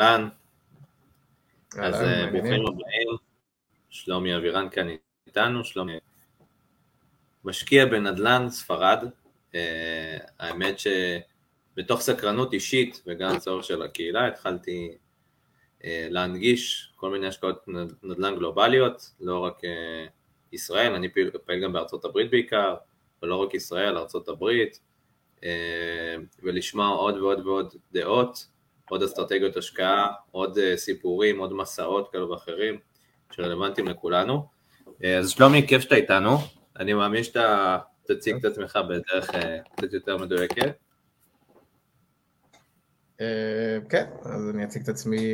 אהלן. אז ברוכים הבאים. שלומי אבירן כאן איתנו, שלומי משקיע בנדל"ן ספרד. האמת שבתוך סקרנות אישית וגם צורך של הקהילה התחלתי להנגיש כל מיני השקעות נדל"ן גלובליות, לא רק ישראל, אני פעיל גם בארצות הברית בעיקר, ולא רק ישראל, ארצות הברית, ולשמוע עוד ועוד ועוד דעות, עוד אסטרטגיות השקעה, עוד סיפורים, עוד מסעות כאלה ואחרים שרלוונטיים לכולנו. אז שלומי, כיף שאתה איתנו, אני מאמין שאתה תציג את עצמך בדרך קצת יותר מדויקת. כן, אז אני אציג את עצמי,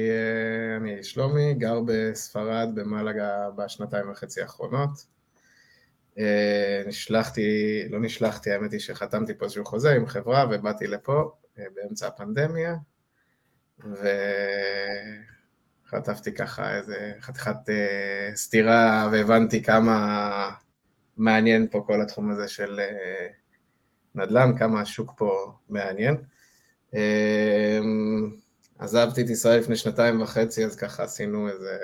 אני שלומי, גר בספרד, במלגה בשנתיים וחצי האחרונות. נשלחתי, לא נשלחתי, האמת היא שחתמתי פה איזשהו חוזה עם חברה ובאתי לפה באמצע הפנדמיה וחטפתי ככה איזה חתיכת סטירה והבנתי כמה מעניין פה כל התחום הזה של נדל"ן, כמה השוק פה מעניין. עזבתי את ישראל לפני שנתיים וחצי, אז ככה עשינו איזה,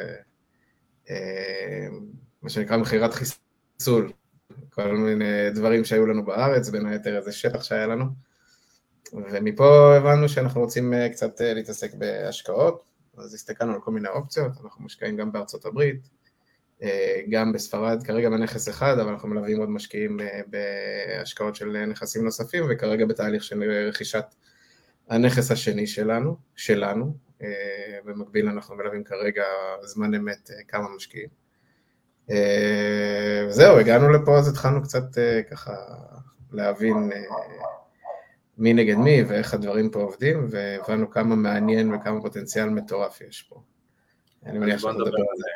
מה שנקרא מכירת חיסול, כל מיני דברים שהיו לנו בארץ, בין היתר איזה שטח שהיה לנו, ומפה הבנו שאנחנו רוצים קצת להתעסק בהשקעות, אז הסתכלנו על כל מיני אופציות, אנחנו משקיעים גם בארצות הברית, גם בספרד, כרגע בנכס אחד, אבל אנחנו מלווים עוד משקיעים בהשקעות של נכסים נוספים, וכרגע בתהליך של רכישת הנכס השני שלנו, שלנו, במקביל אנחנו מלווים כרגע זמן אמת כמה משקיעים. וזהו, הגענו לפה אז התחלנו קצת ככה להבין מי נגד מי ואיך הדברים פה עובדים, והבנו כמה מעניין וכמה פוטנציאל מטורף יש פה. אני מניח שאתה מדבר על זה.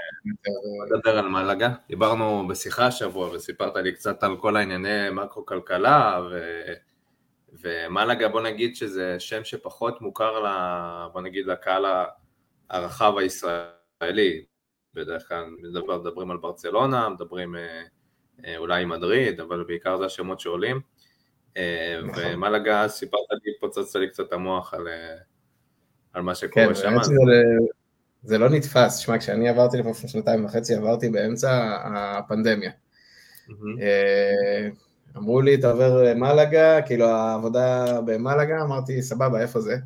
נדבר על מלאגה, דיברנו בשיחה השבוע וסיפרת לי קצת על כל הענייני מקרו-כלכלה ומלאגה בוא נגיד שזה שם שפחות מוכר, לה, בוא נגיד לקהל הרחב הישראלי, בדרך כלל מדברים על ברצלונה, מדברים אולי מדריד, אבל בעיקר זה השמות שעולים, ומלאגה סיפרת לי, פוצצת לי קצת המוח על, על מה שקורה כן, שם. זה לא נתפס, שמע, כשאני עברתי לפני שנתיים וחצי, עברתי באמצע הפנדמיה. אמרו לי, אתה עובר מלאגה, כאילו העבודה במלאגה, אמרתי, סבבה, איפה זה?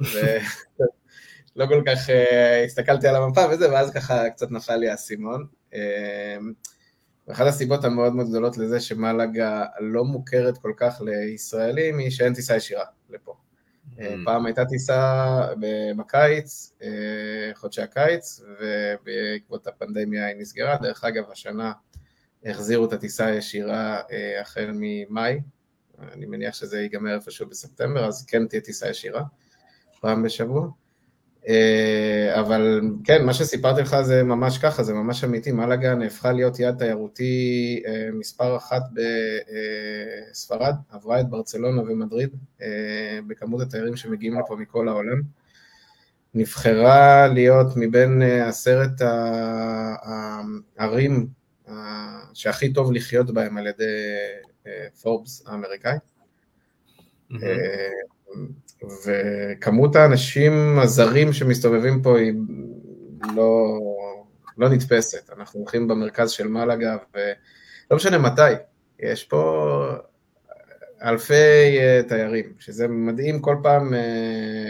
ולא כל כך הסתכלתי על המפה וזה, ואז ככה קצת נפל לי האסימון. ואחת הסיבות המאוד מאוד גדולות לזה שמלאגה לא מוכרת כל כך לישראלים, היא שאין טיסה ישירה לפה. פעם הייתה טיסה בקיץ, חודשי הקיץ, ובעקבות הפנדמיה היא נסגרה. דרך אגב, השנה החזירו את הטיסה הישירה החל ממאי, אני מניח שזה ייגמר איפשהו בספטמבר, אז כן תהיה טיסה ישירה, פעם בשבוע. אבל כן, מה שסיפרתי לך זה ממש ככה, זה ממש אמיתי, מלאגה נהפכה להיות יעד תיירותי מספר אחת בספרד, עברה את ברצלונה ומדריד בכמות התיירים שמגיעים לפה מכל העולם. נבחרה להיות מבין עשרת הערים שהכי טוב לחיות בהם על ידי פורבס האמריקאי. וכמות האנשים הזרים שמסתובבים פה היא לא, לא נתפסת. אנחנו הולכים במרכז של מלאגה, ולא משנה מתי, יש פה אלפי תיירים, שזה מדהים כל פעם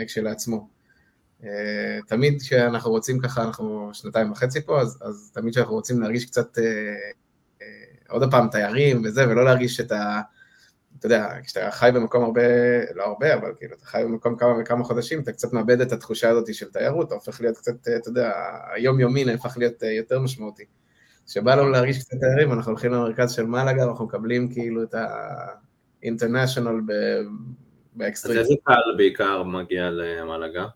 כשלעצמו. תמיד כשאנחנו רוצים ככה, אנחנו שנתיים וחצי פה, אז, אז תמיד כשאנחנו רוצים להרגיש קצת עוד פעם תיירים וזה, ולא להרגיש את ה... אתה יודע, כשאתה חי במקום הרבה, לא הרבה, אבל כאילו, אתה חי במקום כמה וכמה חודשים, אתה קצת מאבד את התחושה הזאת של תיירות, אתה הופך להיות קצת, אתה יודע, היום-יומי נהפך להיות יותר משמעותי. כשבא לנו להרגיש קצת תיירים, אנחנו הולכים למרכז של מלאגה, ואנחנו מקבלים כאילו את ה-international באקסטרים. אז איזה קהל בעיקר מגיע למלאגה?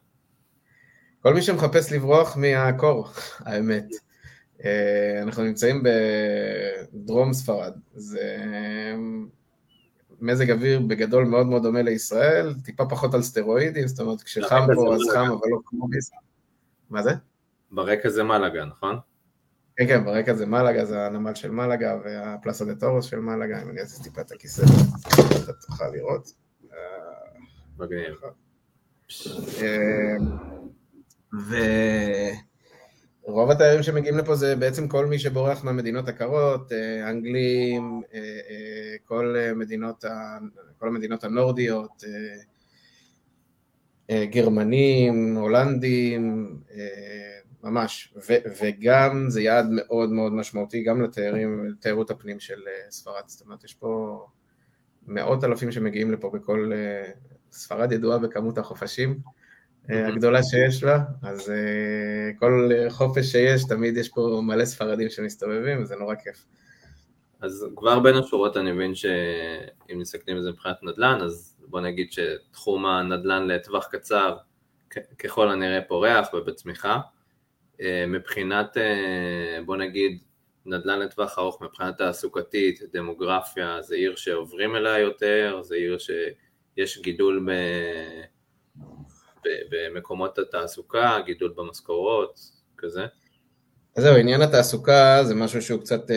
כל מי שמחפש לברוח מהקור, האמת. אנחנו נמצאים בדרום ספרד, זה מזג אוויר בגדול מאוד מאוד דומה לישראל, טיפה פחות על סטרואידים, זאת אומרת כשחם פה אז חם אבל לא כמו בישראל. מה זה? ברקע זה מלאגה, נכון? כן, כן, ברקע זה מלאגה, זה הנמל של מלאגה וה plaza de toros של מלאגה, אם אני אעשה טיפה את הכיסא, אתה תוכל לראות. מגניב. ורוב התיירים שמגיעים לפה זה בעצם כל מי שבורח מהמדינות הקרות, אה, אנגלים, אה, כל, מדינות, כל המדינות הנורדיות, גרמנים, הולנדים, ממש, ו, וגם זה יעד מאוד מאוד משמעותי גם לתיירים, לתיירות הפנים של ספרד, זאת אומרת יש פה מאות אלפים שמגיעים לפה בכל, אה, ספרד ידועה בכמות החופשים. אה, הגדולה שיש בה, אז אה, כל חופש שיש, תמיד יש פה מלא ספרדים שמסתובבים, וזה נורא כיף. אז כבר בין השורות אני מבין שאם מסתכלים על זה מבחינת נדל"ן, אז בוא נגיד שתחום הנדל"ן לטווח קצר ככל הנראה פורח ובצמיחה. מבחינת, בוא נגיד, נדל"ן לטווח ארוך מבחינה תעסוקתית, דמוגרפיה, זה עיר שעוברים אליה יותר, זה עיר שיש גידול ב... במקומות התעסוקה, גידול במשכורות, כזה. אז זהו, עניין התעסוקה זה משהו שהוא קצת אה,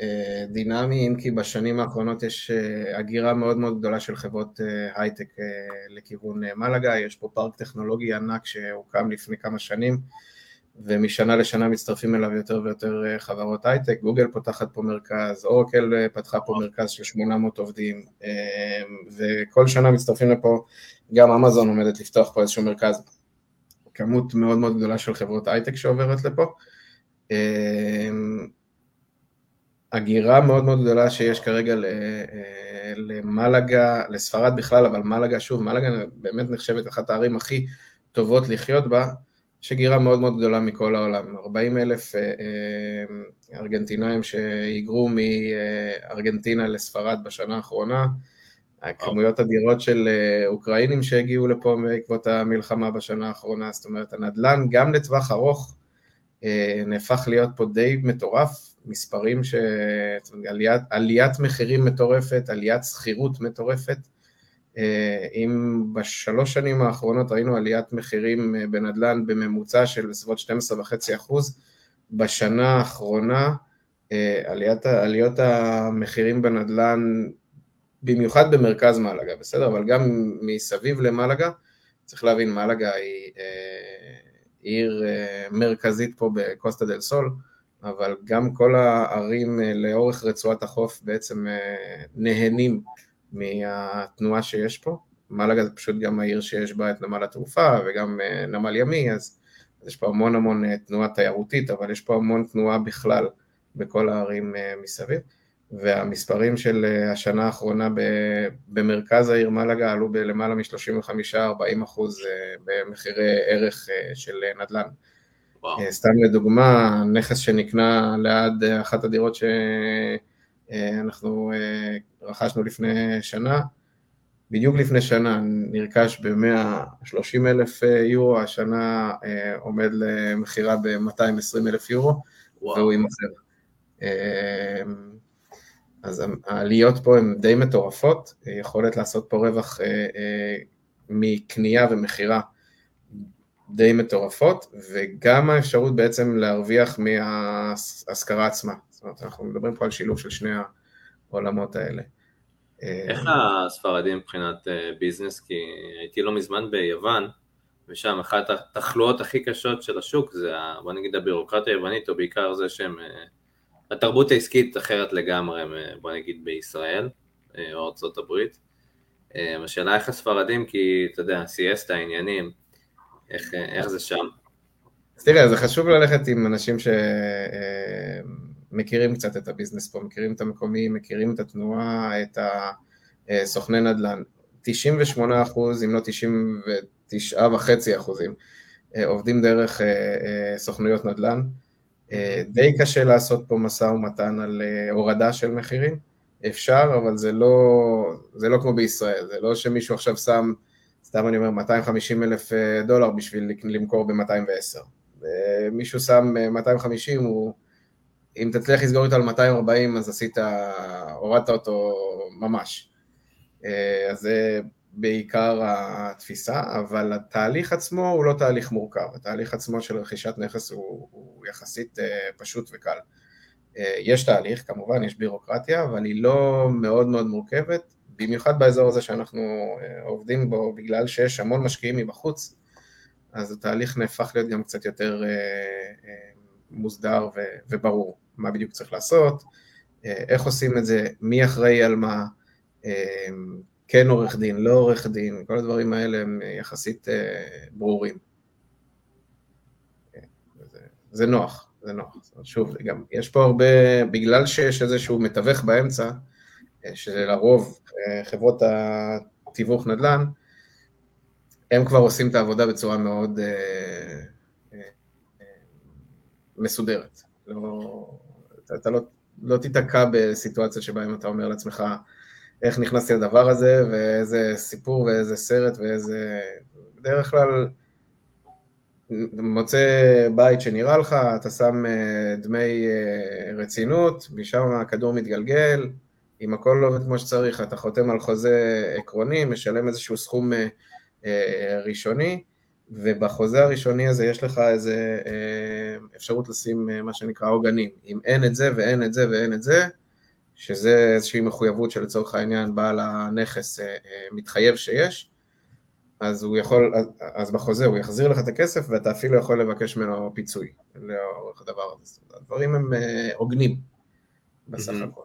אה, דינמי, אם כי בשנים האחרונות יש אה, הגירה מאוד מאוד גדולה של חברות אה, הייטק אה, לכיוון אה, מלאגה, יש פה פארק טכנולוגי ענק שהוקם לפני כמה שנים, ומשנה לשנה מצטרפים אליו יותר ויותר אה, חברות הייטק, גוגל פותחת פה מרכז, אורקל אה, פתחה פה מרכז של 800 עובדים, אה, וכל שנה מצטרפים לפה, גם אמזון עומדת לפתוח פה איזשהו מרכז, כמות מאוד מאוד גדולה של חברות הייטק שעוברת לפה. הגירה מאוד מאוד גדולה שיש כרגע למלגה, לספרד בכלל, אבל מלגה, שוב, מלגה באמת נחשבת אחת הערים הכי טובות לחיות בה, יש הגירה מאוד מאוד גדולה מכל העולם, 40 אלף אה, אה, ארגנטינאים שהיגרו מארגנטינה לספרד בשנה האחרונה, כמויות אדירות של אה, אוקראינים שהגיעו לפה בעקבות המלחמה בשנה האחרונה, זאת אומרת הנדל"ן גם לטווח ארוך נהפך להיות פה די מטורף, מספרים ש... עליית, עליית מחירים מטורפת, עליית שכירות מטורפת, אם בשלוש שנים האחרונות ראינו עליית מחירים אה, בנדל"ן בממוצע של בסביבות 12.5 בשנה האחרונה אה, עליית, עליות המחירים בנדל"ן, במיוחד במרכז מלגה, בסדר? אבל גם מסביב למלגה, צריך להבין, מלגה היא עיר מרכזית פה בקוסטה דל סול, אבל גם כל הערים לאורך רצועת החוף בעצם נהנים מהתנועה שיש פה. מלאגה זה פשוט גם העיר שיש בה את נמל התעופה וגם אה, נמל ימי, אז, אז יש פה המון המון אה, תנועה תיירותית, אבל יש פה המון תנועה בכלל בכל הערים אה, מסביב. והמספרים של השנה האחרונה במרכז העיר מלאגה עלו בלמעלה מ-35-40 אחוז במחירי ערך של נדל"ן. וואו. סתם לדוגמה, נכס שנקנה ליד אחת הדירות ש... אה, אנחנו אה, רכשנו לפני שנה, בדיוק לפני שנה נרכש ב-130 אלף אה, יורו, השנה עומד למכירה ב-220 אלף יורו, וואו. והוא יימכר. אז העליות פה הן די מטורפות, יכולת לעשות פה רווח מקנייה ומכירה די מטורפות, וגם האפשרות בעצם להרוויח מההשכרה עצמה. זאת אומרת, אנחנו מדברים פה על שילוב של שני העולמות האלה. איך הספרדים מבחינת אה, ביזנס? כי הייתי לא מזמן ביוון, ושם אחת התחלואות הכי קשות של השוק זה, בוא נגיד הבירוקרטיה היוונית, או בעיקר זה שהם, אה, התרבות העסקית אחרת לגמרי, בוא נגיד בישראל, אה, או ארצות הברית. השאלה איך הספרדים, כי אתה יודע, סיאסטה, העניינים, איך, איך זה שם? אז תראה, זה חשוב ללכת עם אנשים ש... מכירים קצת את הביזנס פה, מכירים את המקומי, מכירים את התנועה, את הסוכני נדל"ן. 98 אחוז, אם לא 99 וחצי אחוזים, אה, עובדים דרך אה, אה, סוכנויות נדל"ן. די קשה לעשות פה משא ומתן על הורדה של מחירים. אפשר, אבל זה לא, זה לא כמו בישראל, זה לא שמישהו עכשיו שם, סתם אני אומר, 250 אלף דולר בשביל למכור ב-210. מישהו שם 250, הוא אם תצליח לסגור איתו על 240 אז עשית, הורדת אותו ממש. אה, אז זה בעיקר התפיסה, אבל התהליך עצמו הוא לא תהליך מורכב, התהליך עצמו של רכישת נכס הוא, הוא יחסית אה, פשוט וקל. אה, יש תהליך, כמובן, יש בירוקרטיה, אבל היא לא מאוד מאוד מורכבת, במיוחד באזור הזה שאנחנו עובדים בו, בגלל שיש המון משקיעים מבחוץ, אז התהליך נהפך להיות גם קצת יותר מוסדר וברור, מה בדיוק צריך לעשות, איך עושים את זה, מי אחראי על מה, כן עורך דין, לא עורך דין, כל הדברים האלה הם יחסית ברורים. זה, זה נוח, זה נוח. שוב, גם יש פה הרבה, בגלל שיש איזשהו מתווך באמצע, שלרוב חברות התיווך נדל"ן, הם כבר עושים את העבודה בצורה מאוד אה, אה, מסודרת. לא, אתה, אתה לא, לא תיתקע בסיטואציה שבה אם אתה אומר לעצמך, איך נכנסתי לדבר הזה, ואיזה סיפור ואיזה סרט ואיזה... בדרך כלל מוצא בית שנראה לך, אתה שם אה, דמי רצינות, משם הכדור מתגלגל, אם הכל לא עובד כמו שצריך, אתה חותם על חוזה עקרוני, משלם איזשהו סכום אה, ראשוני, ובחוזה הראשוני הזה יש לך איזה אה, אפשרות לשים אה, מה שנקרא עוגנים. אם אין את זה ואין את זה ואין את זה, שזה איזושהי מחויבות שלצורך העניין בעל הנכס מתחייב שיש, אז הוא יכול, אז בחוזה הוא יחזיר לך את הכסף ואתה אפילו יכול לבקש ממנו פיצוי לאורך הדבר הזה. הדברים הם הוגנים בסך הכל.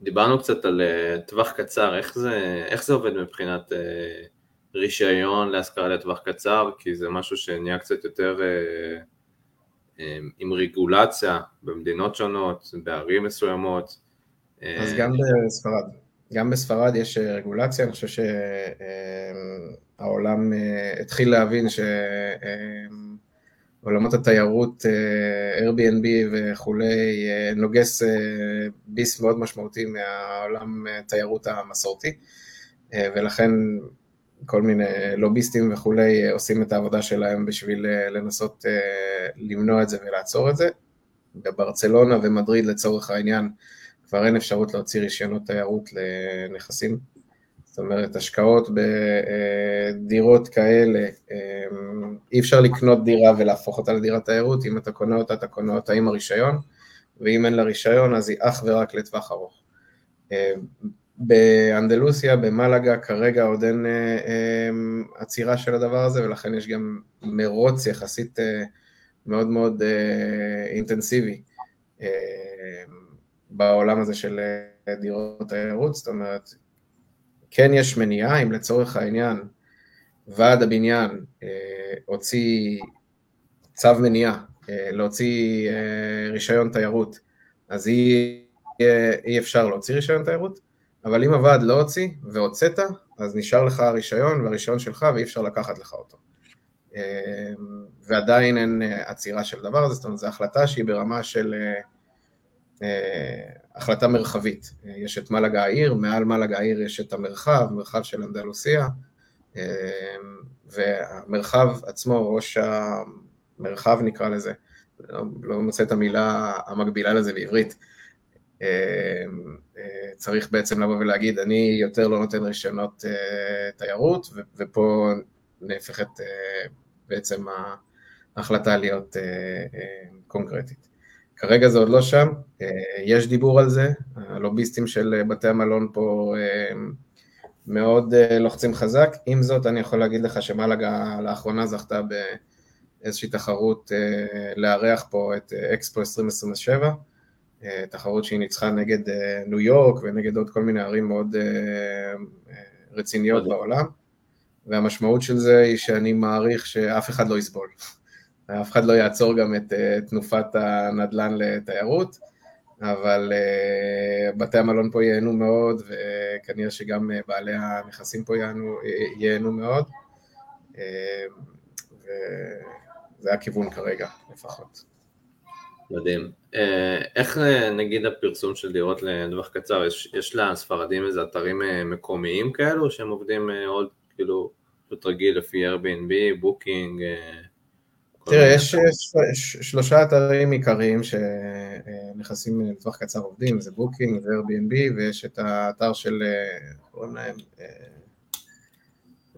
דיברנו קצת על טווח קצר, איך זה, איך זה עובד מבחינת רישיון להשכרה לטווח קצר, כי זה משהו שנהיה קצת יותר uh, uh, עם רגולציה במדינות שונות, בערים מסוימות. אז uh, גם בספרד, גם בספרד יש רגולציה, אני חושב שהעולם התחיל להבין ש... עולמות התיירות, אה, Airbnb וכולי, אה, נוגס אה, ביס מאוד משמעותי מהעולם התיירות המסורתי, ולכן כל מיני לוביסטים וכולי עושים את העבודה שלהם בשביל לנסות למנוע את זה ולעצור את זה. בברצלונה ומדריד לצורך העניין כבר אין אפשרות להוציא רישיונות תיירות לנכסים זאת אומרת, השקעות בדירות כאלה, אי אפשר לקנות דירה ולהפוך אותה לדירת תיירות, אם אתה קונה אותה, אתה קונה אותה עם הרישיון, ואם אין לה רישיון, אז היא אך ורק לטווח ארוך. באנדלוסיה, במלאגה, כרגע עוד אין אמ, עצירה של הדבר הזה, ולכן יש גם מרוץ יחסית אה, מאוד מאוד אה, אינטנסיבי בעולם הזה של אה, דירות תיירות, זאת אומרת, כן יש מניעה, אם לצורך העניין ועד הבניין אה, הוציא צו מניעה אה, להוציא אה, רישיון תיירות, אז אי, אה, אי אפשר להוציא רישיון תיירות, אבל אם הוועד לא הוציא והוצאת, אז נשאר לך הרישיון והרישיון שלך ואי אפשר לקחת לך אותו. אה, ועדיין אין אה, עצירה של דבר הזה, זאת אומרת זו החלטה שהיא ברמה של אה, החלטה מרחבית. יש את מלאגה העיר, מעל מלאגה העיר יש את המרחב, מרחב של אנדלוסיה, והמרחב עצמו, ראש המרחב נקרא לזה, לא, לא מוצא את המילה המקבילה לזה בעברית, צריך בעצם לבוא ולהגיד, אני יותר לא נותן רישיונות תיירות, ופה נהפכת בעצם ההחלטה להיות קונקרטית. כרגע זה עוד לא שם, אה, יש דיבור על זה, הלוביסטים של בתי המלון פה אה, מאוד אה, לוחצים חזק, עם זאת אני יכול להגיד לך שמלאגה לאחרונה זכתה באיזושהי תחרות לארח פה את אקספו 2027, תחרות שהיא ניצחה נגד ניו יורק ונגד עוד כל מיני ערים מאוד רציניות בעולם, והמשמעות של זה היא שאני מעריך שאף אחד לא יסבול. אף אחד לא יעצור גם את תנופת הנדל"ן לתיירות, אבל בתי המלון פה ייהנו מאוד, וכנראה שגם בעלי הנכסים פה ייהנו, ייהנו מאוד, וזה הכיוון כרגע לפחות. מדהים. איך נגיד הפרסום של דירות לטווח קצר, יש, יש לספרדים איזה אתרים מקומיים כאלו שהם עובדים עוד כאילו פשוט רגיל לפי Airbnb, בוקינג, תראה, יש שלושה אתרים עיקריים שנכנסים לטווח קצר עובדים, זה בוקינג ו-Airbnb, ויש את האתר של, קוראים להם, אה,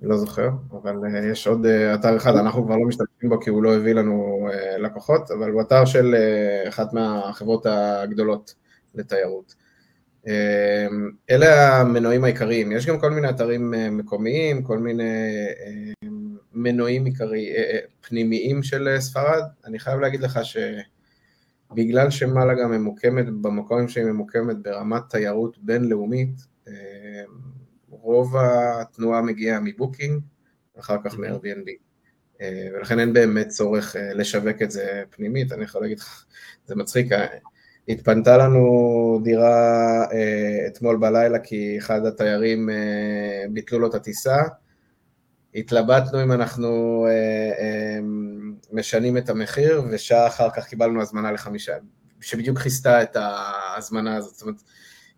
לא זוכר, אבל אה, יש עוד אה, אתר אחד, אנחנו כבר לא משתמשים בו כי הוא לא הביא לנו לקוחות, אבל הוא אתר של אחת מהחברות הגדולות לתיירות. אלה המנועים העיקריים, יש גם כל מיני אתרים מקומיים, כל מיני מנועים עיקרי, פנימיים של ספרד, אני חייב להגיד לך שבגלל שמלאגה ממוקמת במקום שהיא ממוקמת ברמת תיירות בינלאומית, רוב התנועה מגיעה מבוקינג, אחר כך מ-Airbnb. ולכן אין באמת צורך לשווק את זה פנימית, אני יכול להגיד לך, זה מצחיק, התפנתה לנו דירה אה, אתמול בלילה כי אחד התיירים אה, ביטלו לו את הטיסה. התלבטנו אם אנחנו אה, אה, משנים את המחיר, ושעה אחר כך קיבלנו הזמנה לחמישה, שבדיוק כיסתה את ההזמנה הזאת. זאת אומרת,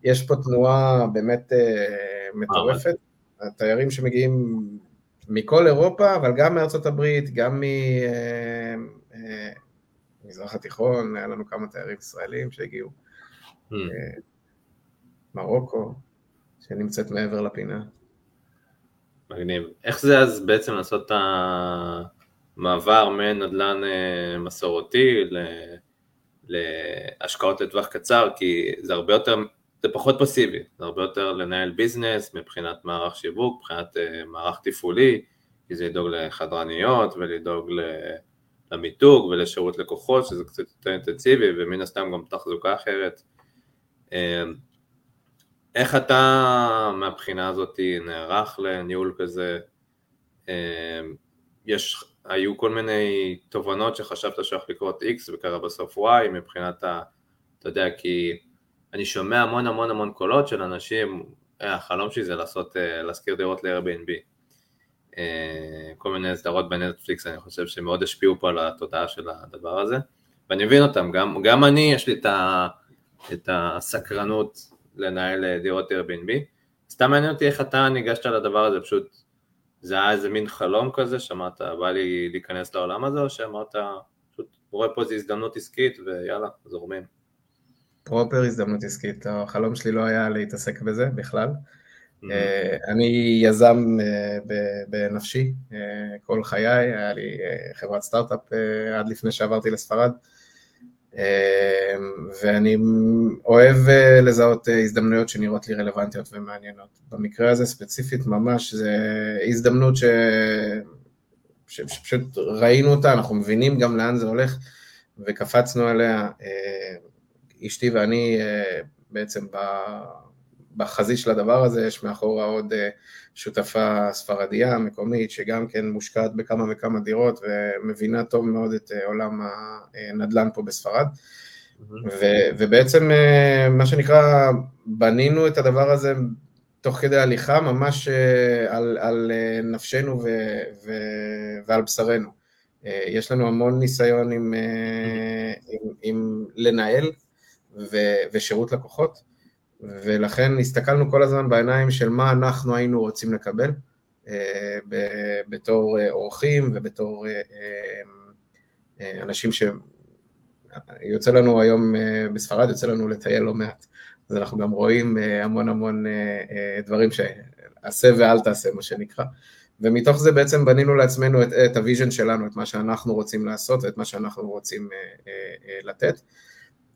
יש פה תנועה באמת אה, מטורפת. התיירים שמגיעים מכל אירופה, אבל גם מארצות הברית, גם מ... אה, אה, התיכון, היה לנו כמה תיירים ישראלים שהגיעו. Mm. מרוקו, שנמצאת מעבר לפינה. מגניב. איך זה אז בעצם לעשות את המעבר מנדל"ן מסורתי להשקעות לטווח קצר, כי זה הרבה יותר, זה פחות פסיבי, זה הרבה יותר לנהל ביזנס מבחינת מערך שיווק, מבחינת אה, מערך תפעולי, כי זה לדאוג לחדרניות ולדאוג. למיתוג ולשירות לקוחות, שזה קצת יותר אינטנסיבי, ומן הסתם גם תחזוקה אחרת. אמ, איך אתה מהבחינה הזאת נערך לניהול כזה? אמ, יש, היו כל מיני תובנות שחשבת שהולך לקרות X וקרה בסוף Y מבחינת ה... אתה יודע, כי אני שומע המון המון המון קולות של אנשים, אה, החלום שלי זה לעשות, אה, להשכיר דירות ל-Airbnb. אה, כל מיני סדרות בנטפליקס, אני חושב שמאוד השפיעו פה על התודעה של הדבר הזה, ואני מבין אותם, גם, גם אני יש לי את, ה, את הסקרנות לנהל דירות Airbnb, סתם מעניין אותי איך אתה ניגשת לדבר הזה, פשוט זה היה איזה מין חלום כזה, שאמרת בא לי להיכנס לעולם הזה, או שאמרת פשוט רואה פה איזו הזדמנות עסקית ויאללה, זורמים. פרופר הזדמנות עסקית, החלום שלי לא היה להתעסק בזה בכלל. אה, אני יזם אה, בנפשי אה, כל חיי, היה לי חברת סטארט-אפ עד לפני שעברתי לספרד, ואני אוהב לזהות הזדמנויות שנראות לי רלוונטיות ומעניינות. במקרה הזה ספציפית ממש זה הזדמנות ש... שפשוט ראינו אותה, אנחנו מבינים גם לאן זה הולך וקפצנו עליה. אשתי ואני בעצם ב... בחזית של הדבר הזה יש מאחורה עוד אה, שותפה ספרדיה מקומית שגם כן מושקעת בכמה וכמה דירות ומבינה טוב מאוד את אה, עולם הנדל"ן פה בספרד. ו- ובעצם אה, מה שנקרא בנינו את הדבר הזה תוך כדי הליכה ממש על, על נפשנו ו- ו- ועל בשרנו. יש לנו המון ניסיון עם, עם, עם לנהל ו- ושירות לקוחות. ולכן הסתכלנו כל הזמן בעיניים של מה אנחנו היינו רוצים לקבל אה, בתור אה, אורחים ובתור אה, אנשים ש... יוצא לנו היום בספרד, יוצא לנו לטייל לא מעט, אז אנחנו גם רואים המון המון דברים שעשה ואל תעשה, מה שנקרא. ומתוך זה בעצם בנינו לעצמנו את, את ה vision שלנו, את מה שאנחנו רוצים לעשות ואת מה שאנחנו רוצים לתת.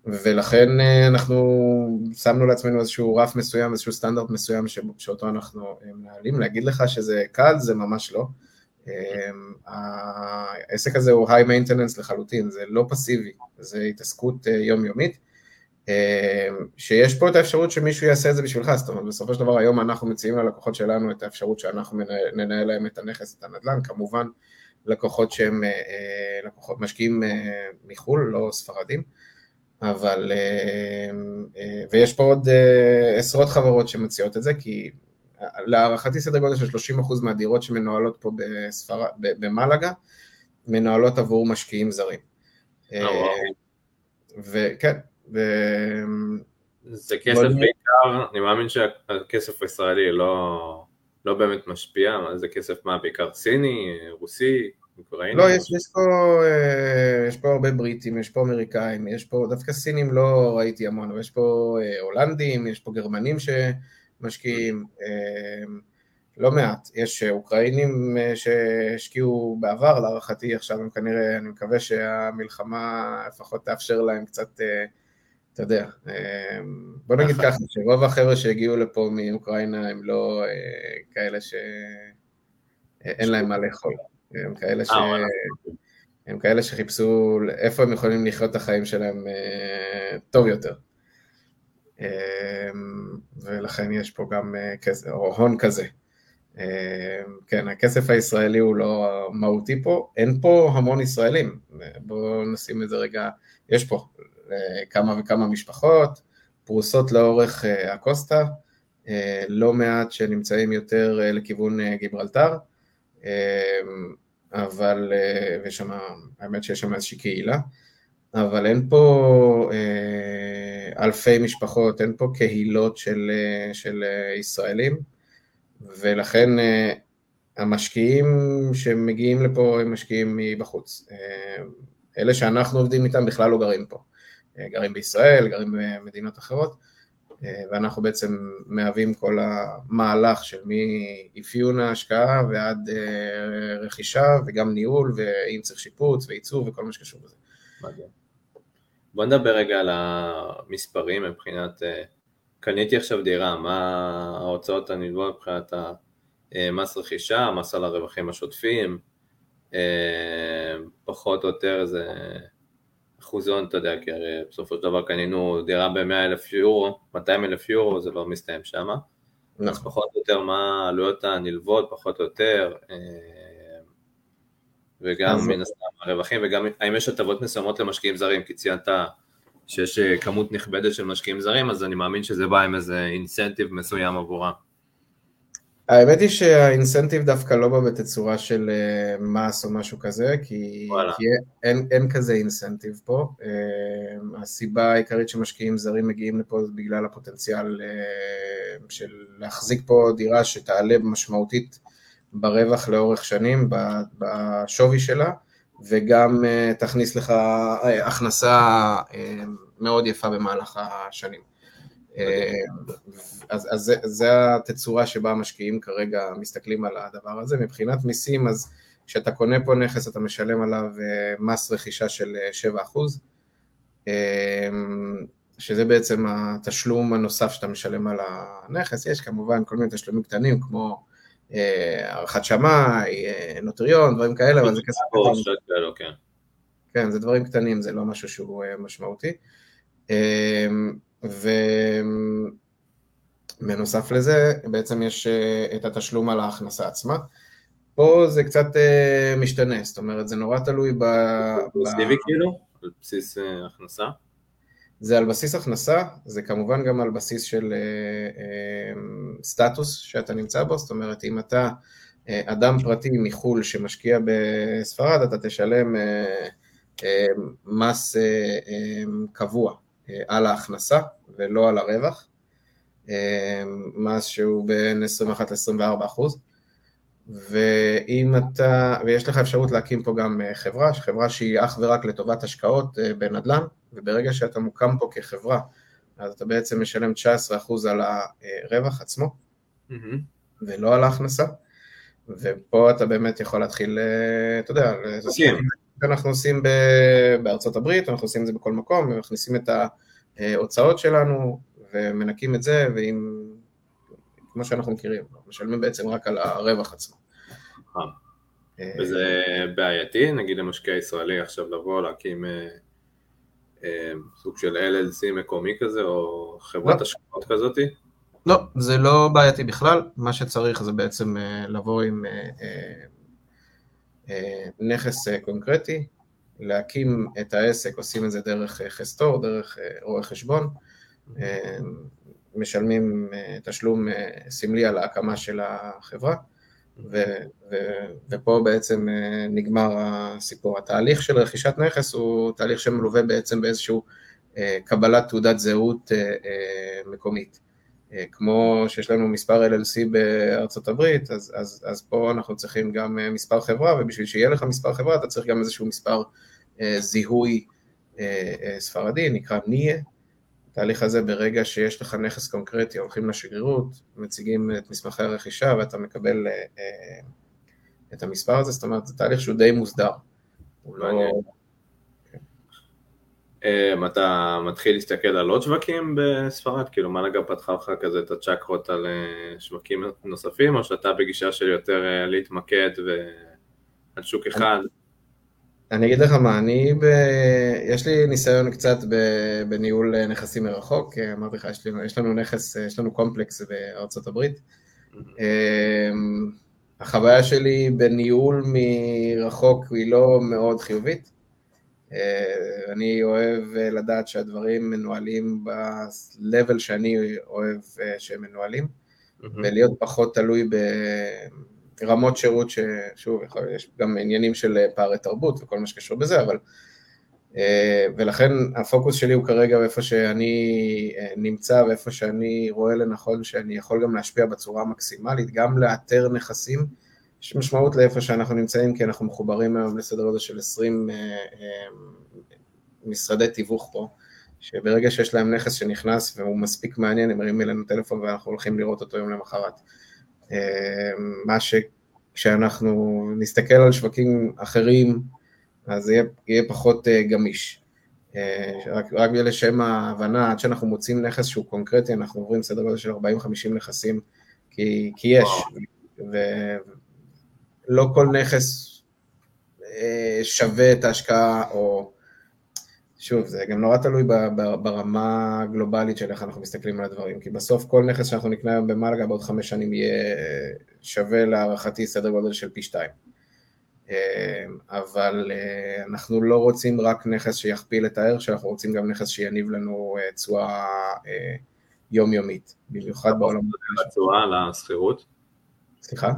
ולכן אה, אנחנו שמנו לעצמנו איזשהו רף מסוים, איזשהו סטנדרט מסוים שאותו אנחנו אה, מנהלים. להגיד לך שזה קל, זה ממש לא. אה, העסק הזה הוא high maintenance לחלוטין, זה לא פסיבי, זה התעסקות יומיומית. שיש פה את האפשרות שמישהו יעשה את זה בשבילך, זאת אומרת בסופו של דבר היום אנחנו מציעים ללקוחות שלנו את האפשרות שאנחנו ננהל להם את הנכס, את הנדל"ן, כמובן לקוחות שהם לקוחות משקיעים מחו"ל, לא ספרדים. אבל, אה, אה, ויש פה עוד אה, עשרות חברות שמציעות את זה, כי להערכתי סדר גודל של 30% מהדירות שמנוהלות פה בספר... במלאגה, מנוהלות עבור משקיעים זרים. וכן, ו... זה כסף בעיקר, אני מאמין שהכסף הישראלי לא, לא באמת משפיע, זה כסף מה, בעיקר סיני, רוסי? אוקראינה? לא, יש, יש, פה, אה, יש פה הרבה בריטים, יש פה אמריקאים, יש פה, דווקא סינים לא ראיתי המון, אבל יש פה אה, הולנדים, יש פה גרמנים שמשקיעים, אה, לא מעט. יש אוקראינים שהשקיעו בעבר, להערכתי עכשיו הם כנראה, אני מקווה שהמלחמה לפחות תאפשר להם קצת, אתה יודע, בוא נגיד ככה, שרוב החבר'ה שהגיעו לפה מאוקראינה הם לא כאלה שאין להם מה לאכול. הם כאלה, ש... הם כאלה שחיפשו איפה הם יכולים לחיות את החיים שלהם טוב יותר. ולכן יש פה גם כסף, או הון כזה. כן, הכסף הישראלי הוא לא מהותי פה, אין פה המון ישראלים, בואו נשים את זה רגע, יש פה כמה וכמה משפחות, פרוסות לאורך הקוסטה, לא מעט שנמצאים יותר לכיוון גיברלטר, אבל, ושם, האמת שיש שם איזושהי קהילה, אבל אין פה אלפי משפחות, אין פה קהילות של, של ישראלים, ולכן המשקיעים שמגיעים לפה הם משקיעים מבחוץ. אלה שאנחנו עובדים איתם בכלל לא גרים פה. גרים בישראל, גרים במדינות אחרות, ואנחנו בעצם מהווים כל המהלך של מאפיון ההשקעה ועד רכישה וגם ניהול, ואם צריך שיפוץ ועיצוב וכל מה שקשור בזה. בוא נדבר רגע על המספרים מבחינת, קניתי עכשיו דירה, מה ההוצאות הנלוות מבחינת המס רכישה, המס על הרווחים השוטפים, פחות או יותר איזה אחוזון, אתה יודע, כי הרי בסופו של דבר קנינו דירה ב-100 אלף יורו, 200 אלף יורו, זה לא מסתיים שם. נכון. אז פחות או יותר מה העלויות הנלוות, פחות או יותר, וגם מן הסתם הרווחים, וגם האם יש הטבות מסוימות למשקיעים זרים, כי ציינת שיש כמות נכבדת של משקיעים זרים, אז אני מאמין שזה בא עם איזה אינסנטיב מסוים עבורם. האמת היא שהאינסנטיב דווקא לא בא בתצורה של אה, מס או משהו כזה, כי, כי אין, אין כזה אינסנטיב פה. אה, הסיבה העיקרית שמשקיעים זרים מגיעים לפה זה בגלל הפוטנציאל אה, של להחזיק פה דירה שתעלה משמעותית ברווח לאורך שנים, בשווי שלה, וגם תכניס לך הכנסה מאוד יפה במהלך השנים. אז, אז זה, זה התצורה שבה המשקיעים כרגע מסתכלים על הדבר הזה. מבחינת מיסים, אז כשאתה קונה פה נכס אתה משלם עליו אה, מס רכישה של 7%, אה, שזה בעצם התשלום הנוסף שאתה משלם על הנכס. יש כמובן כל מיני תשלומים קטנים כמו הערכת אה, שמאי, נוטריון, דברים כאלה, אבל זה כסף קטן. כן. כן, זה דברים קטנים, זה לא משהו שהוא משמעותי. ובנוסף לזה, בעצם יש אה, את התשלום על ההכנסה עצמה. פה זה קצת אה, משתנה, זאת אומרת, זה נורא תלוי ב... פסיבי כאילו? על בסיס אה, הכנסה? זה על בסיס הכנסה, זה כמובן גם על בסיס של סטטוס שאתה נמצא בו, זאת אומרת, אם אתה אדם פרטי מחו"ל שמשקיע בספרד, אתה תשלם מס קבוע על ההכנסה ולא על הרווח, אה, מס שהוא בין 21 ל-24 אחוז, ואם אתה, ויש לך אפשרות להקים פה גם אה, חברה, חברה שהיא אך ורק לטובת השקעות אה, בנדל"ן, וברגע שאתה מוקם פה כחברה, אז אתה בעצם משלם 19 אחוז על הרווח עצמו, mm-hmm. ולא על ההכנסה, ופה אתה באמת יכול להתחיל, אתה יודע, אנחנו עושים בארצות הברית, אנחנו עושים את זה בכל מקום, ומכניסים את ההוצאות שלנו ומנקים את זה, ועם, כמו שאנחנו מכירים, משלמים בעצם רק על הרווח עצמו. אה, וזה בעייתי, נגיד למשקיע ישראלי עכשיו לבוא להקים אה, אה, סוג של LLC מקומי כזה, או חברת לא. השקעות כזאתי? לא, זה לא בעייתי בכלל, מה שצריך זה בעצם לבוא עם נכס אה, קונקרטי, להקים את העסק, עושים את זה דרך אה, חסטור, דרך רואה חשבון, משלמים תשלום סמלי על ההקמה של החברה, ו, ו, ופה בעצם נגמר הסיפור. התהליך של רכישת נכס הוא תהליך שמלווה בעצם באיזשהו קבלת תעודת זהות מקומית. אה, כמו שיש לנו מספר LLC בארצות הברית, אז, אז, אז פה אנחנו צריכים גם אה, מספר חברה, ובשביל שיהיה לך מספר חברה אתה צריך גם איזשהו מספר אה, זיהוי ספרדי, נקרא ניה. התהליך הזה ברגע שיש לך נכס קונקרטי, הולכים לשגרירות, מציגים את מסמכי הרכישה ואתה מקבל את המספר הזה, זאת אומרת זה תהליך שהוא די מוסדר. הוא לא... Um, אתה מתחיל להסתכל על עוד שווקים בספרד? כאילו מלאגה פתחה לך כזה את הצ'קרות על uh, שווקים נוספים, או שאתה בגישה של יותר uh, להתמקד על שוק אחד. אני אגיד לך מה, אני, ב... יש לי ניסיון קצת בניהול נכסים מרחוק, אמרתי לך, יש, לי, יש לנו נכס, יש לנו קומפלקס בארצות הברית. אמ, החוויה שלי בניהול מרחוק היא לא מאוד חיובית. אה, אני אוהב לדעת שהדברים מנוהלים ב-level שאני אוהב אה, שהם מנוהלים, ולהיות פחות תלוי ברמות שירות ששוב, יש גם עניינים של פערי תרבות וכל מה שקשור בזה, אבל... אה, ולכן הפוקוס שלי הוא כרגע איפה שאני נמצא ואיפה שאני רואה לנכון שאני יכול גם להשפיע בצורה מקסימלית, גם לאתר נכסים יש משמעות לאיפה שאנחנו נמצאים, כי אנחנו מחוברים היום לסדר גודל של 20 אה, אה, משרדי תיווך פה, שברגע שיש להם נכס שנכנס והוא מספיק מעניין, הם מרימים אלינו טלפון ואנחנו הולכים לראות אותו יום למחרת. אה, מה שכשאנחנו נסתכל על שווקים אחרים, אז יהיה, יהיה פחות גמיש. רק, רק לשם ההבנה, עד שאנחנו מוצאים נכס שהוא קונקרטי, אנחנו עוברים סדר גודל של 40-50 נכסים, כי, כי יש, ו, לא כל נכס אה, שווה את ההשקעה, או שוב, זה גם נורא תלוי ברמה הגלובלית של איך אנחנו מסתכלים על הדברים, כי בסוף כל נכס שאנחנו נקנה היום במלגה בעוד חמש שנים יהיה שווה להערכתי סדר גודל של פי שתיים. אה, אבל אה, אנחנו לא רוצים רק נכס שיכפיל את הערך שלנו, אנחנו רוצים גם נכס שיניב לנו תשואה יומיומית, במיוחד בעולם. תשואה לשכירות? סליחה?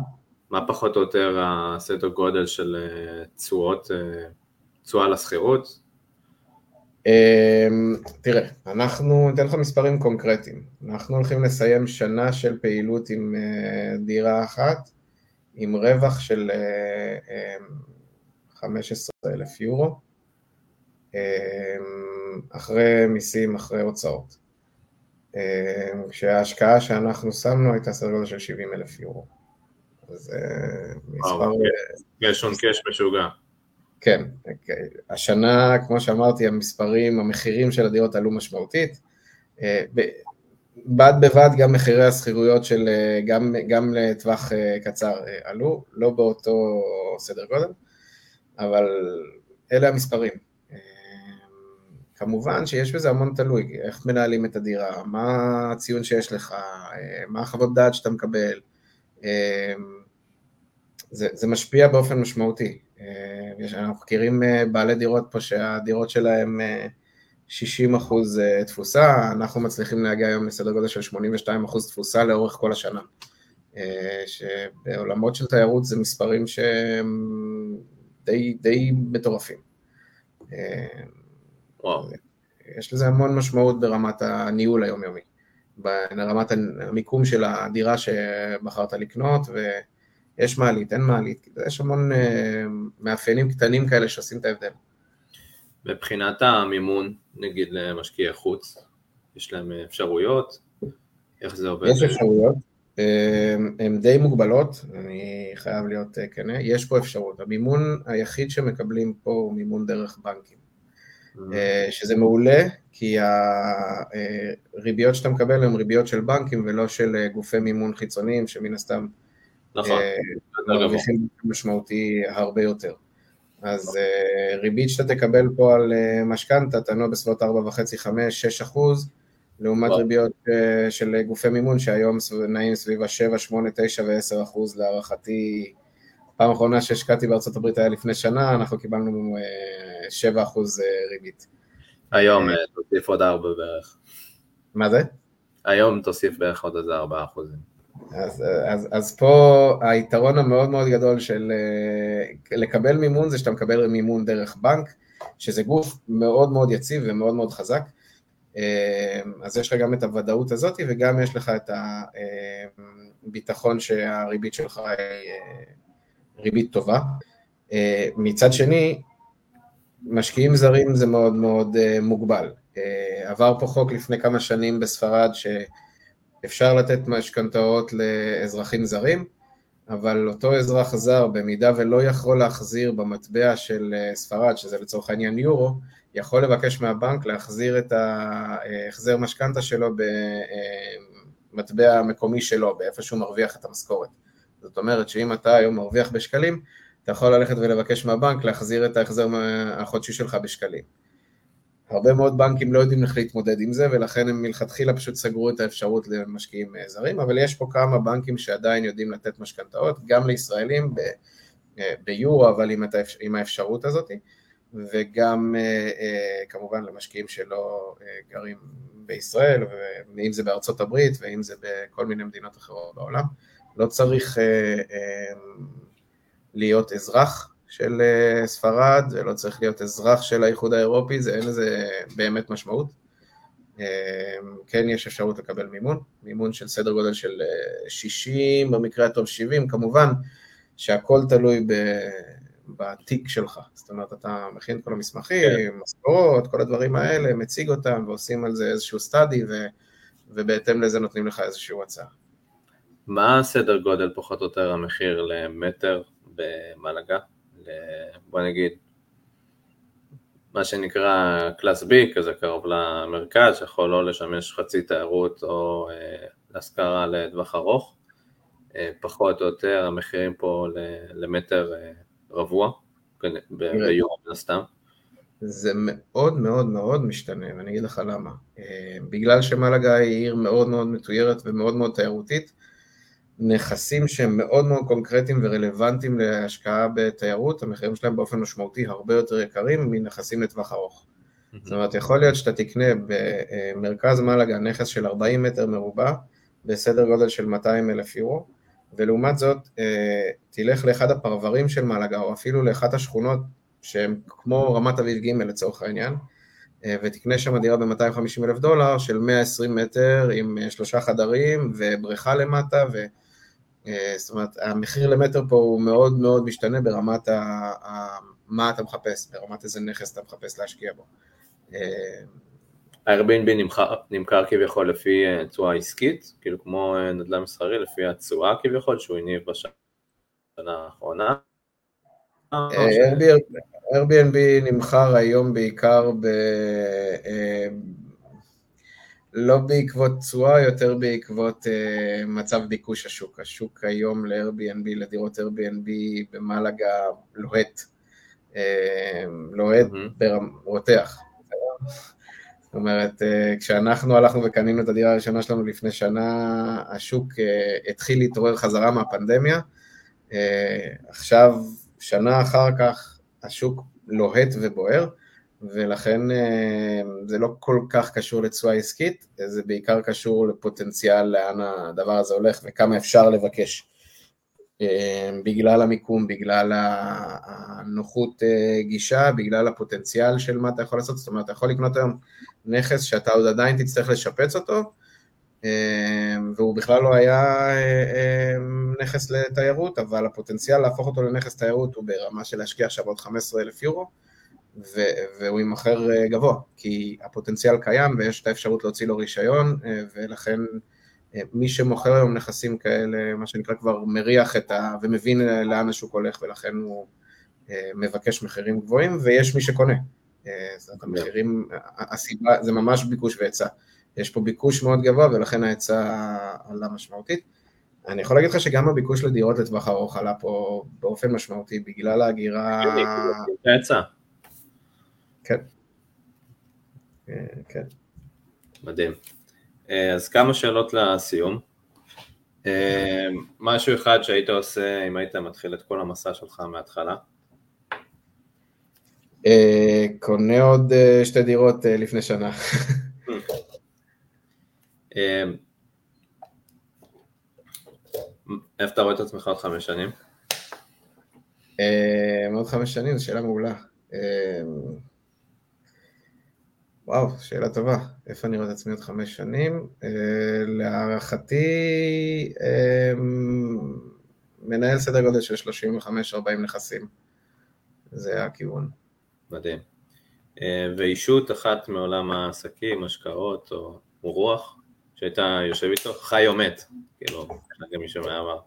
מה פחות או יותר הסדר גודל של אה, תשואות, אה, תשואה לשכירות? אמ, תראה, אנחנו, ניתן לך מספרים קונקרטיים. אנחנו הולכים לסיים שנה של פעילות עם אה, דירה אחת, עם רווח של 15,000 אמ, יורו, אמ, אחרי מיסים, אחרי הוצאות. כשההשקעה שאנחנו שמנו הייתה סדר גודל של 70,000 יורו. אז מספר... קש און קש משוגע. כן, השנה, כמו שאמרתי, המספרים, המחירים של הדירות עלו משמעותית. אה, בד בבד גם מחירי השכירויות של, אה, גם, גם לטווח אה, קצר עלו, לא באותו סדר גודל, אבל אלה המספרים. כמובן שיש בזה המון תלוי, איך מנהלים את הדירה, מה הציון שיש לך, מה החוות דעת שאתה מקבל, זה, זה משפיע באופן משמעותי. אה, אנחנו מכירים אה, בעלי דירות פה שהדירות שלהם 60 אה, אחוז תפוסה, אנחנו מצליחים להגיע היום לסדר גודל של 82 אחוז תפוסה לאורך כל השנה. שבעולמות של תיירות זה מספרים שהם די, די מטורפים. וואו. יש לזה המון משמעות ברמת הניהול היומיומי. ברמת המיקום של הדירה שבחרת לקנות, ויש מעלית, אין מעלית, יש המון אה, מאפיינים קטנים כאלה שעושים את ההבדל. מבחינת המימון, נגיד למשקיעי חוץ, יש להם אפשרויות? איך זה עובד? יש אפשרויות, אה, הן די מוגבלות, אני חייב להיות אה, כנה, יש פה אפשרות. המימון היחיד שמקבלים פה הוא מימון דרך בנקים. אה, שזה מעולה, כי הריביות שאתה מקבל הן ריביות של בנקים ולא של גופי מימון חיצוניים, שמן הסתם נכון, מרוויחים משמעותי הרבה יותר. אז ריבית שאתה תקבל פה על משכנתה, תנוע בסביבות 4.5, 5, 6 אחוז, לעומת ריביות של גופי מימון שהיום נעים סביב ה-7, 8, 9 ו-10 אחוז להערכתי פעם אחרונה שהשקעתי בארצות הברית היה לפני שנה, אנחנו קיבלנו 7% אה, אה, ריבית. היום אה, תוסיף עוד 4 בערך. מה זה? היום תוסיף בערך עוד איזה 4 אחוזים. אז, אז, אז פה היתרון המאוד מאוד גדול של לקבל מימון זה שאתה מקבל מימון דרך בנק, שזה גוף מאוד מאוד יציב ומאוד מאוד חזק. אז יש לך גם את הוודאות הזאת וגם יש לך את הביטחון שהריבית שלך ריבית טובה. אה, מצד שני, משקיעים זרים זה מאוד מאוד אה, מוגבל. אה, עבר פה חוק לפני כמה שנים בספרד שאפשר לתת משכנתאות לאזרחים זרים, אבל אותו אזרח זר, במידה ולא יכול להחזיר במטבע של ספרד, שזה לצורך העניין יורו, יכול לבקש מהבנק להחזיר את ההחזר משכנתה שלו במטבע המקומי שלו, באיפה שהוא מרוויח את המשכורת. זאת אומרת שאם אתה היום מרוויח בשקלים, אתה יכול ללכת ולבקש מהבנק להחזיר את ההחזר החודשי שלך בשקלים. הרבה מאוד בנקים לא יודעים איך להתמודד עם זה, ולכן הם מלכתחילה פשוט סגרו את האפשרות למשקיעים זרים, אבל יש פה כמה בנקים שעדיין יודעים לתת משכנתאות, גם לישראלים ביורו, אבל עם האפשרות הזאת, וגם כמובן למשקיעים שלא גרים בישראל, ואם זה בארצות הברית, ואם זה בכל מיני מדינות אחרות בעולם. לא צריך להיות אזרח של אה, ספרד, זה לא צריך להיות אזרח של האיחוד האירופי, זה אין לזה באמת משמעות. אה, כן יש אפשרות לקבל מימון, מימון של סדר גודל של 60, אה, במקרה הטוב 70, כמובן שהכל תלוי ב, בתיק שלך, זאת אומרת אתה מכין את כל המסמכים, כן. משכורות, כל הדברים האלה, מציג אותם ועושים על זה איזשהו סטאדי ו, ובהתאם לזה נותנים לך איזשהו הצעה. מה הסדר גודל פחות או יותר המחיר למטר במלגה? בוא נגיד, מה שנקרא קלאס B, כזה קרוב למרכז, שיכול לא לשמש חצי תיירות או אה, להשכרה לטווח ארוך. אה, פחות או יותר המחירים פה למטר אה, רבוע, ביום מן הסתם. זה מאוד מאוד מאוד משתנה, ואני אגיד לך למה. בגלל שמלגה היא עיר מאוד מאוד מתוירת ומאוד מאוד תיירותית, נכסים שהם מאוד מאוד קונקרטיים ורלוונטיים להשקעה בתיירות, המחירים שלהם באופן משמעותי הרבה יותר יקרים מנכסים לטווח ארוך. זאת אומרת, יכול להיות שאתה תקנה במרכז מלאגה נכס של 40 מטר מרובע בסדר גודל של 200 אלף יורו, ולעומת זאת אה, תלך לאחד הפרברים של מלאגה, או אפילו לאחת השכונות שהן כמו רמת אביב ג' לצורך העניין, אה, ותקנה שם דירה ב-250 אלף דולר של 120 מטר עם אה, שלושה חדרים ובריכה למטה, ו... זאת אומרת, המחיר למטר פה הוא מאוד מאוד משתנה ברמת ה, ה, מה אתה מחפש, ברמת איזה נכס אתה מחפש להשקיע בו. ה-Airbnb נמכר, נמכר כביכול לפי אה, תשואה עסקית, כאילו כמו אה, נדל"ן מסחרי, לפי התשואה כביכול שהוא הניב בשנה האחרונה. Airbnb נמכר היום בעיקר ב... לא בעקבות תשואה, יותר בעקבות uh, מצב ביקוש השוק. השוק היום ל-Airbnb, לדירות Airbnb במלאגה לוהט. Uh, לוהט, mm-hmm. ברמ... רותח. זאת אומרת, uh, כשאנחנו הלכנו וקנינו את הדירה הראשונה שלנו לפני שנה, השוק uh, התחיל להתעורר חזרה מהפנדמיה. Uh, עכשיו, שנה אחר כך, השוק לוהט ובוער. ולכן אה, זה לא כל כך קשור לתשואה עסקית, זה בעיקר קשור לפוטנציאל לאן הדבר הזה הולך וכמה אפשר לבקש. אה, בגלל המיקום, בגלל הנוחות אה, גישה, בגלל הפוטנציאל של מה אתה יכול לעשות, זאת אומרת, אתה יכול לקנות היום נכס שאתה עוד עדיין תצטרך לשפץ אותו, והוא בכלל לא היה נכס לתיירות, אבל הפוטנציאל להפוך אותו לנכס תיירות הוא ברמה של להשקיע עכשיו עוד 15 אלף יורו, והוא יימכר אה, גבוה, כי הפוטנציאל קיים ויש את האפשרות להוציא לו רישיון, אה, ולכן אה, מי שמוכר היום נכסים כאלה, מה שנקרא כבר מריח את ה... ומבין לאן השוק הולך, ולכן הוא מבקש מחירים גבוהים, ויש מי שקונה. זאת המחירים, הסיבה, זה ממש ביקוש והיצע. יש פה ביקוש מאוד גבוה, ולכן ההיצע עלה משמעותית. אני יכול להגיד לך שגם הביקוש לדירות לטווח ארוך עלה פה באופן משמעותי, בגלל ההגירה... ההיצע. כן. אה, כן. מדהים. אה, אז כמה שאלות לסיום. אה, משהו אחד שהיית עושה אם היית מתחיל את כל המסע שלך מההתחלה? קונה עוד שתי דירות לפני שנה. איפה אתה רואה את עצמך עוד חמש שנים? עוד חמש שנים, זו שאלה מעולה. וואו, שאלה טובה. איפה אני רואה את עצמי עוד חמש שנים? אה, להערכתי, אה, מנהל סדר גודל של 35-40 נכסים. זה הכיוון. מדהים. אה, ואישות אחת מעולם העסקים, השקעות או רוח, שהייתה יושב איתו, חי או מת, כאילו, גם מישהו מהעבר.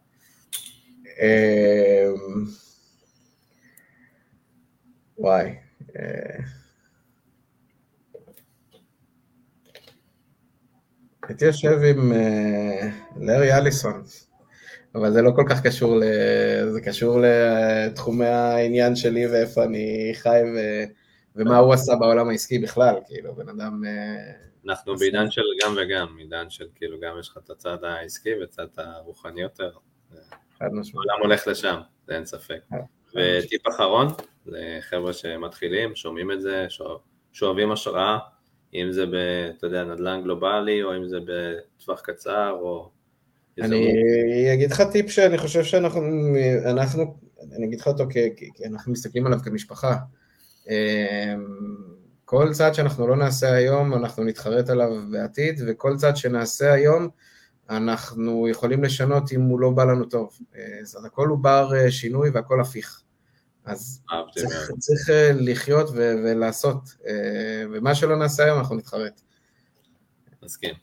וואי. הייתי יושב עם uh, לארי אליסון. אבל זה לא כל כך קשור, ל... זה קשור לתחומי העניין שלי ואיפה אני חי ו... ומה הוא עשה בעולם העסקי בכלל, כאילו, בן אדם... אה, אנחנו בעידן של גם וגם, עידן של כאילו גם יש לך את הצד העסקי וצד הרוחני יותר. חד משמעית. העולם הולך לשם, זה אין ספק. וטיפ אחרון, לחבר'ה שמתחילים, שומעים את זה, שואבים השראה, אם זה ב, אתה יודע, נדל"ן גלובלי, או אם זה בטווח קצר, או... אני אגיד לך טיפ שאני חושב שאנחנו, אנחנו, אני אגיד לך אותו כי, כי אנחנו מסתכלים עליו כמשפחה. אמ, כל צעד שאנחנו לא נעשה היום, אנחנו נתחרט עליו בעתיד, וכל צעד שנעשה היום, אנחנו יכולים לשנות אם הוא לא בא לנו טוב. אז הכל הוא בר אה, שינוי והכל הפיך. אז צריך, צריך אה, לחיות ו- ולעשות, אה, ומה שלא נעשה היום אנחנו נתחרט. מסכים.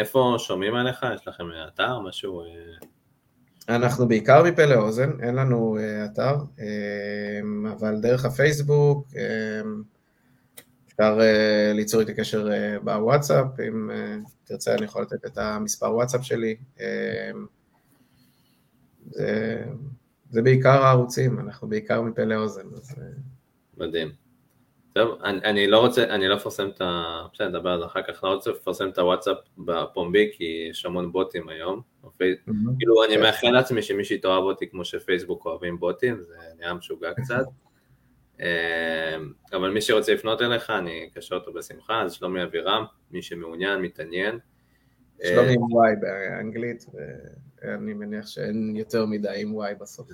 איפה שומעים עליך? יש לכם אתר, משהו? אנחנו בעיקר מפה לאוזן, אין לנו אתר, אבל דרך הפייסבוק, אפשר ליצור איתי קשר בוואטסאפ, אם תרצה אני יכול לתת את המספר וואטסאפ שלי. זה, זה בעיקר הערוצים, אנחנו בעיקר מפה לאוזן. אז, מדהים. טוב, אני, אני לא רוצה, אני לא אפרסם את ה... בסדר, נדבר על זה אחר כך, לא רוצה לפרסם את הוואטסאפ בפומבי, כי יש המון בוטים היום. Mm-hmm. כאילו, אני מאחל לעצמי שמישהי תאהב אותי כמו שפייסבוק אוהבים בוטים, זה נראה משוגע קצת. אמ, אבל מי שרוצה לפנות אליך, אני אקשר אותו בשמחה, אז שלומי אבירם, מי שמעוניין, מתעניין. שלומי עם וואי באנגלית, ואני מניח שאין יותר מדי עם וואי בסוף.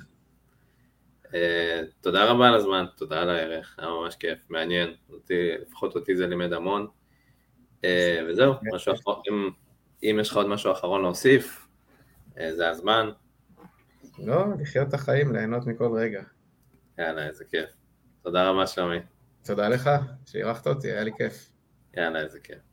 אה, תודה רבה על הזמן, תודה על הערך, היה ממש כיף, מעניין, לפחות אותי זה לימד המון. אה, וזהו, משהו אחרון, אם יש לך עוד משהו אחרון להוסיף, אה, זה הזמן. לא, לחיות את החיים, ליהנות מכל רגע. יאללה, איזה כיף. תודה רבה שלומי. תודה לך, שאירחת אותי, היה לי כיף. יאללה, איזה כיף.